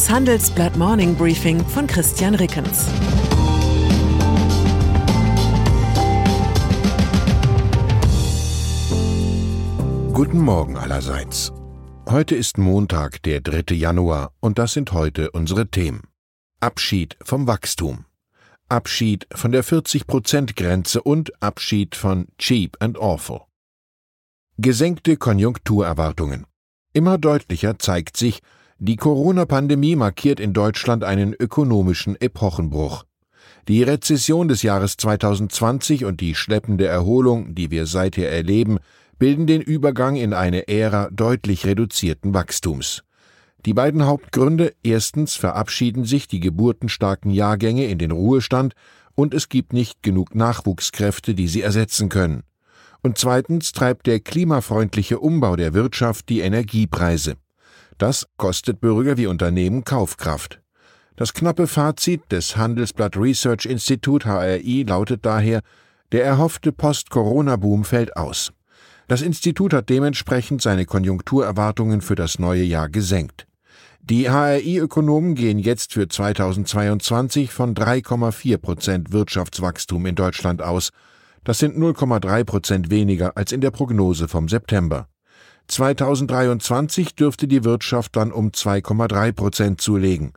Das Handelsblatt Morning Briefing von Christian Rickens. Guten Morgen allerseits. Heute ist Montag, der 3. Januar, und das sind heute unsere Themen. Abschied vom Wachstum. Abschied von der 40%-Grenze und Abschied von Cheap and Awful. Gesenkte Konjunkturerwartungen. Immer deutlicher zeigt sich, die Corona-Pandemie markiert in Deutschland einen ökonomischen Epochenbruch. Die Rezession des Jahres 2020 und die schleppende Erholung, die wir seither erleben, bilden den Übergang in eine Ära deutlich reduzierten Wachstums. Die beiden Hauptgründe erstens verabschieden sich die geburtenstarken Jahrgänge in den Ruhestand und es gibt nicht genug Nachwuchskräfte, die sie ersetzen können. Und zweitens treibt der klimafreundliche Umbau der Wirtschaft die Energiepreise. Das kostet Bürger wie Unternehmen Kaufkraft. Das knappe Fazit des Handelsblatt Research Institute HRI lautet daher, der erhoffte Post-Corona-Boom fällt aus. Das Institut hat dementsprechend seine Konjunkturerwartungen für das neue Jahr gesenkt. Die HRI-Ökonomen gehen jetzt für 2022 von 3,4 Prozent Wirtschaftswachstum in Deutschland aus, das sind 0,3 Prozent weniger als in der Prognose vom September. 2023 dürfte die Wirtschaft dann um 2,3 Prozent zulegen.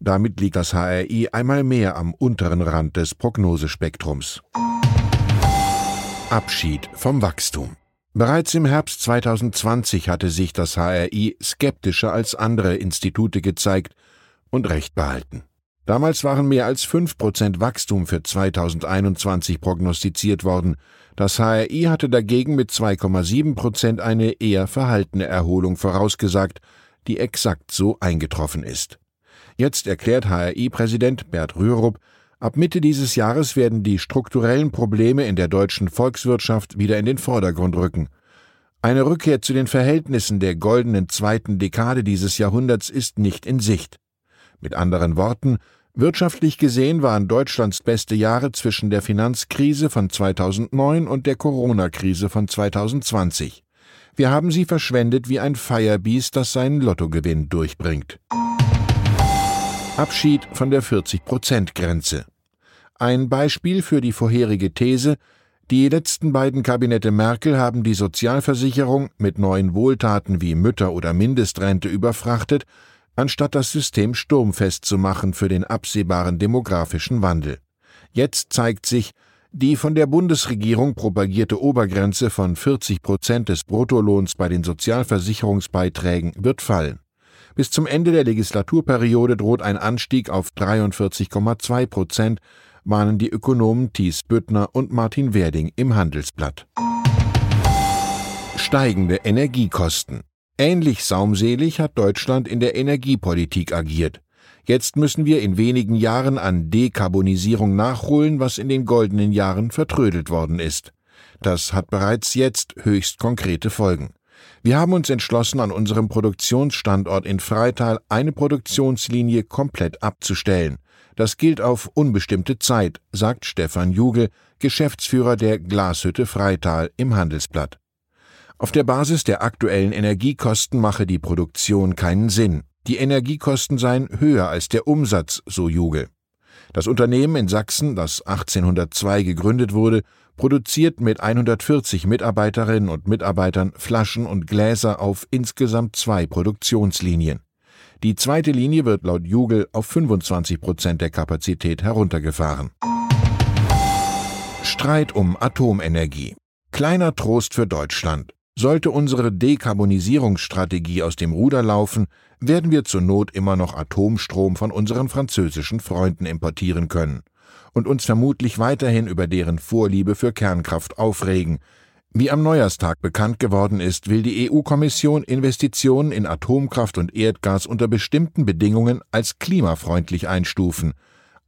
Damit liegt das HRI einmal mehr am unteren Rand des Prognosespektrums. Abschied vom Wachstum. Bereits im Herbst 2020 hatte sich das HRI skeptischer als andere Institute gezeigt und recht behalten. Damals waren mehr als 5% Wachstum für 2021 prognostiziert worden. Das HRI hatte dagegen mit 2,7% eine eher verhaltene Erholung vorausgesagt, die exakt so eingetroffen ist. Jetzt erklärt HRI-Präsident Bert Rürup, ab Mitte dieses Jahres werden die strukturellen Probleme in der deutschen Volkswirtschaft wieder in den Vordergrund rücken. Eine Rückkehr zu den Verhältnissen der goldenen zweiten Dekade dieses Jahrhunderts ist nicht in Sicht. Mit anderen Worten, wirtschaftlich gesehen waren Deutschlands beste Jahre zwischen der Finanzkrise von 2009 und der Corona-Krise von 2020. Wir haben sie verschwendet wie ein Firebeast, das seinen Lottogewinn durchbringt. Abschied von der 40-Prozent-Grenze. Ein Beispiel für die vorherige These, die letzten beiden Kabinette Merkel haben die Sozialversicherung mit neuen Wohltaten wie Mütter- oder Mindestrente überfrachtet anstatt das System sturmfest zu machen für den absehbaren demografischen Wandel. Jetzt zeigt sich, die von der Bundesregierung propagierte Obergrenze von 40 Prozent des Bruttolohns bei den Sozialversicherungsbeiträgen wird fallen. Bis zum Ende der Legislaturperiode droht ein Anstieg auf 43,2 Prozent, mahnen die Ökonomen Thies Büttner und Martin Werding im Handelsblatt. Steigende Energiekosten. Ähnlich saumselig hat Deutschland in der Energiepolitik agiert. Jetzt müssen wir in wenigen Jahren an Dekarbonisierung nachholen, was in den goldenen Jahren vertrödelt worden ist. Das hat bereits jetzt höchst konkrete Folgen. Wir haben uns entschlossen, an unserem Produktionsstandort in Freital eine Produktionslinie komplett abzustellen. Das gilt auf unbestimmte Zeit, sagt Stefan Jugel, Geschäftsführer der Glashütte Freital im Handelsblatt. Auf der Basis der aktuellen Energiekosten mache die Produktion keinen Sinn. Die Energiekosten seien höher als der Umsatz, so Juge. Das Unternehmen in Sachsen, das 1802 gegründet wurde, produziert mit 140 Mitarbeiterinnen und Mitarbeitern Flaschen und Gläser auf insgesamt zwei Produktionslinien. Die zweite Linie wird laut Jugel auf 25 Prozent der Kapazität heruntergefahren. Streit um Atomenergie. Kleiner Trost für Deutschland. Sollte unsere Dekarbonisierungsstrategie aus dem Ruder laufen, werden wir zur Not immer noch Atomstrom von unseren französischen Freunden importieren können und uns vermutlich weiterhin über deren Vorliebe für Kernkraft aufregen. Wie am Neujahrstag bekannt geworden ist, will die EU-Kommission Investitionen in Atomkraft und Erdgas unter bestimmten Bedingungen als klimafreundlich einstufen.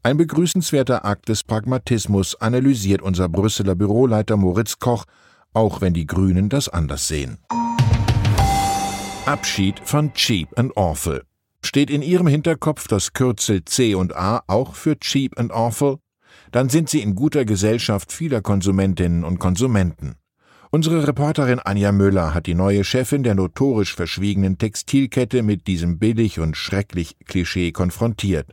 Ein begrüßenswerter Akt des Pragmatismus analysiert unser Brüsseler Büroleiter Moritz Koch auch wenn die Grünen das anders sehen. Abschied von Cheap and Awful. Steht in Ihrem Hinterkopf das Kürzel C und A auch für Cheap and Awful? Dann sind Sie in guter Gesellschaft vieler Konsumentinnen und Konsumenten. Unsere Reporterin Anja Müller hat die neue Chefin der notorisch verschwiegenen Textilkette mit diesem billig und schrecklich Klischee konfrontiert.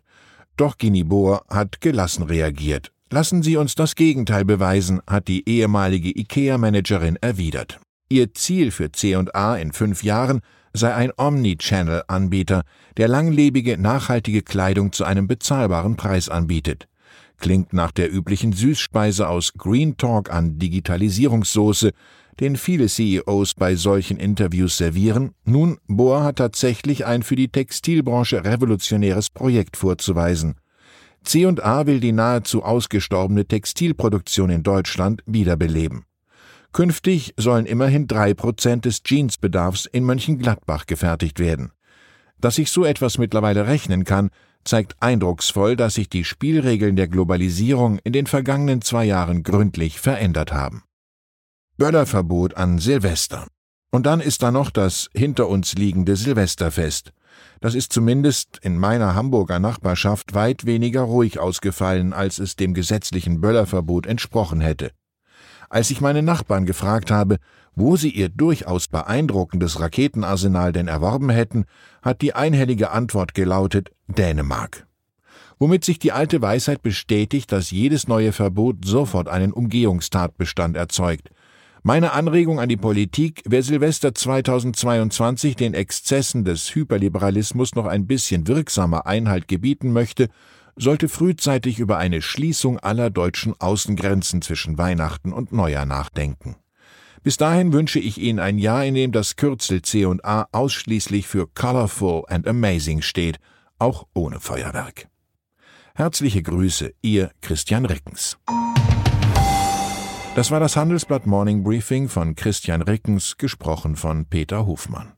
Doch Gini Bohr hat gelassen reagiert. Lassen Sie uns das Gegenteil beweisen, hat die ehemalige IKEA-Managerin erwidert. Ihr Ziel für C&A in fünf Jahren sei ein Omnichannel-Anbieter, der langlebige, nachhaltige Kleidung zu einem bezahlbaren Preis anbietet. Klingt nach der üblichen Süßspeise aus Green Talk an Digitalisierungssoße, den viele CEOs bei solchen Interviews servieren. Nun, Bohr hat tatsächlich ein für die Textilbranche revolutionäres Projekt vorzuweisen. C&A will die nahezu ausgestorbene Textilproduktion in Deutschland wiederbeleben. Künftig sollen immerhin drei Prozent des Jeansbedarfs in Mönchengladbach gefertigt werden. Dass sich so etwas mittlerweile rechnen kann, zeigt eindrucksvoll, dass sich die Spielregeln der Globalisierung in den vergangenen zwei Jahren gründlich verändert haben. Böllerverbot an Silvester. Und dann ist da noch das hinter uns liegende Silvesterfest. Das ist zumindest in meiner Hamburger Nachbarschaft weit weniger ruhig ausgefallen, als es dem gesetzlichen Böllerverbot entsprochen hätte. Als ich meine Nachbarn gefragt habe, wo sie ihr durchaus beeindruckendes Raketenarsenal denn erworben hätten, hat die einhellige Antwort gelautet Dänemark. Womit sich die alte Weisheit bestätigt, dass jedes neue Verbot sofort einen Umgehungstatbestand erzeugt. Meine Anregung an die Politik, wer Silvester 2022 den Exzessen des Hyperliberalismus noch ein bisschen wirksamer Einhalt gebieten möchte, sollte frühzeitig über eine Schließung aller deutschen Außengrenzen zwischen Weihnachten und Neujahr nachdenken. Bis dahin wünsche ich Ihnen ein Jahr, in dem das Kürzel C&A ausschließlich für Colorful and Amazing steht, auch ohne Feuerwerk. Herzliche Grüße, Ihr Christian Rickens. Das war das Handelsblatt Morning Briefing von Christian Rickens, gesprochen von Peter Hofmann.